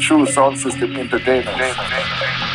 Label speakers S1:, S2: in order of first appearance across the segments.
S1: true sound system entertainment.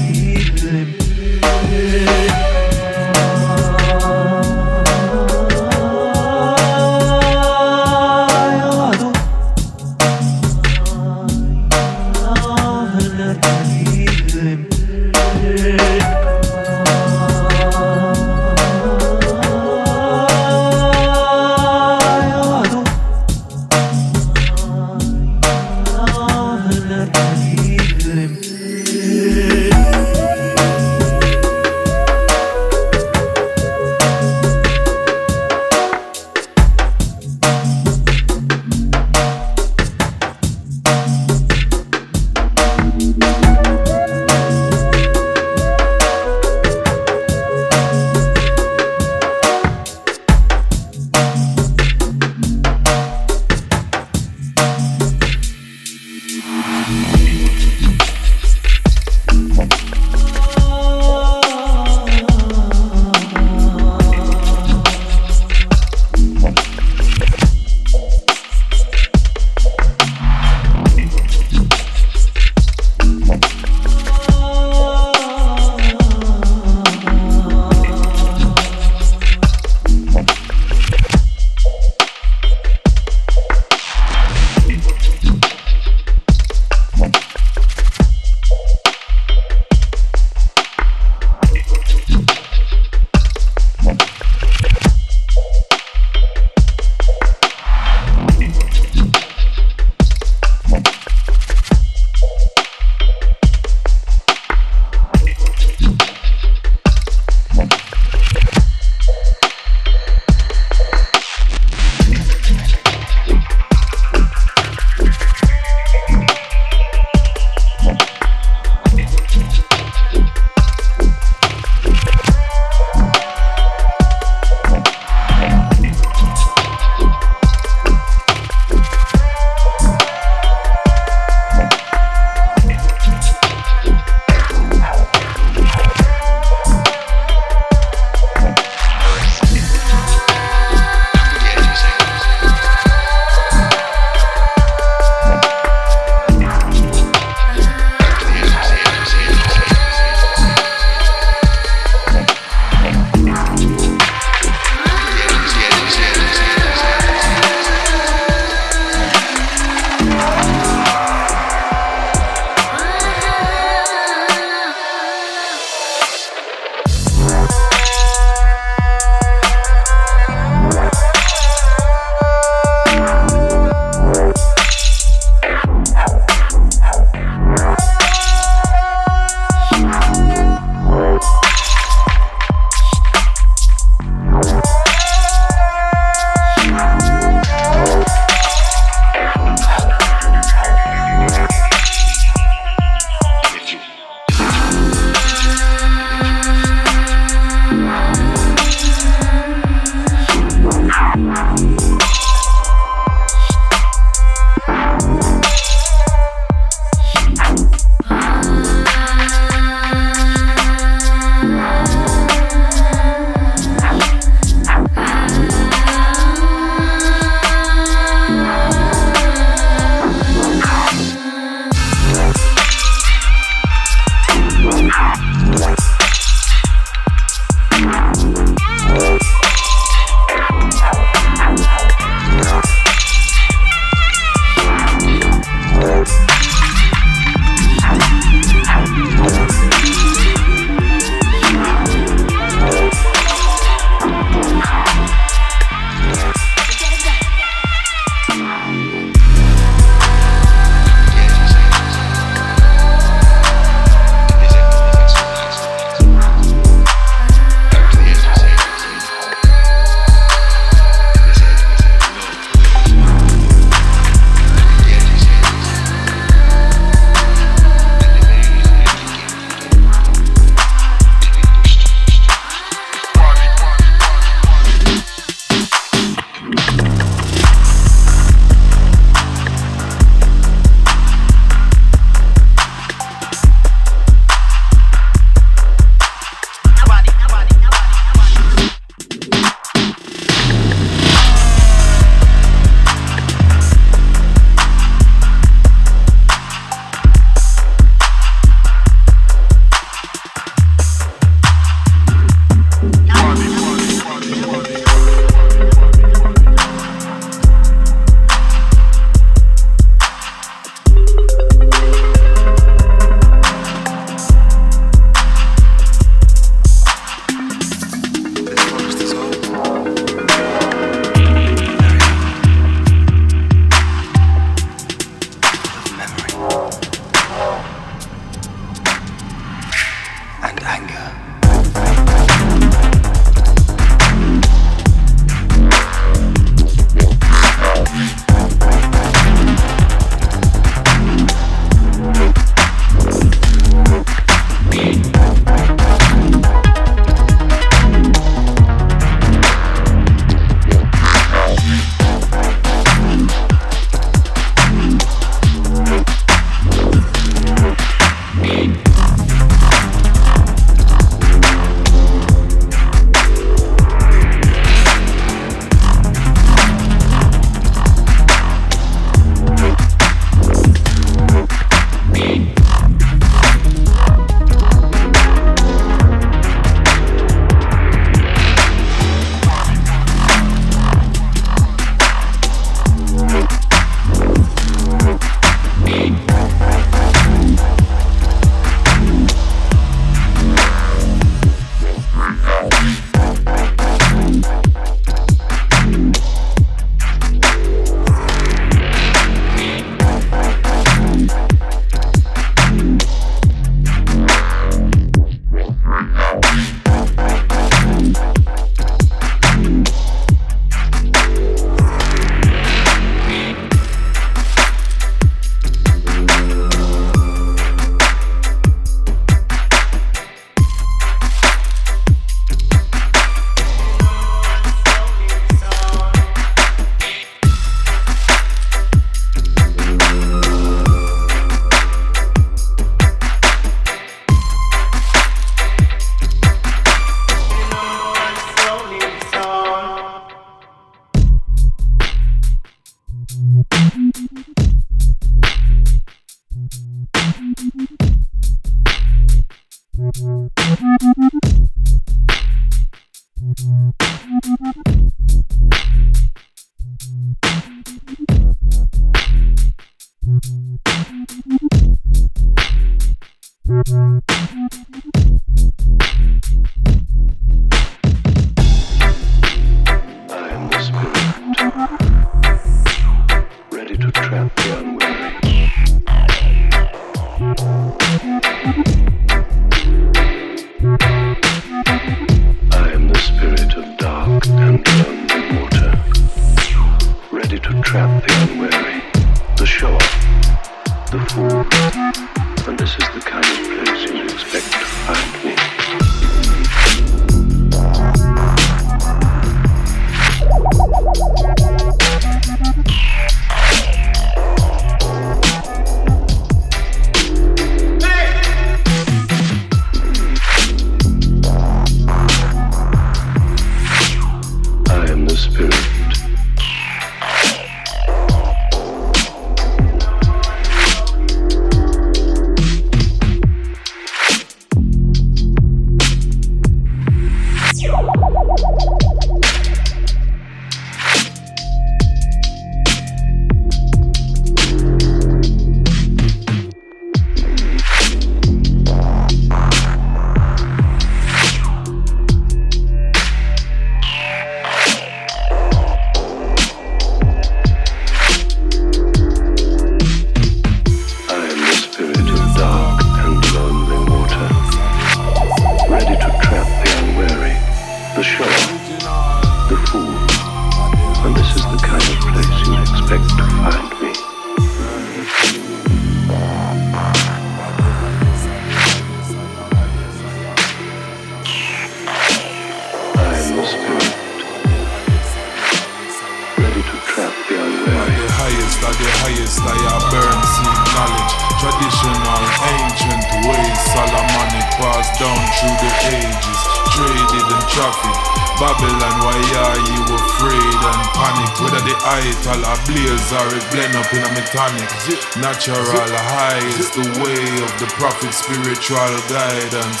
S2: Natural high is the way of the prophet, spiritual guidance.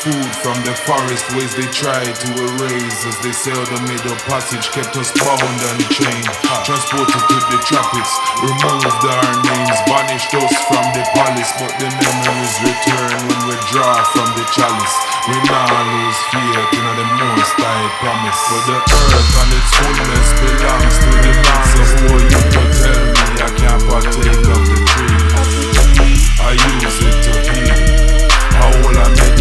S2: Food from the forest ways they tried to erase as they sailed the middle passage kept us bound and chained. Transported to the tropics, removed our names, banished us from the palace, but the memories return when we draw from the chalice. We now lose faith in the most I promise. For the earth and its fullness belongs to the masses. Boy, you can tell I can't partake of the tree. I use it to heal. How will I meditation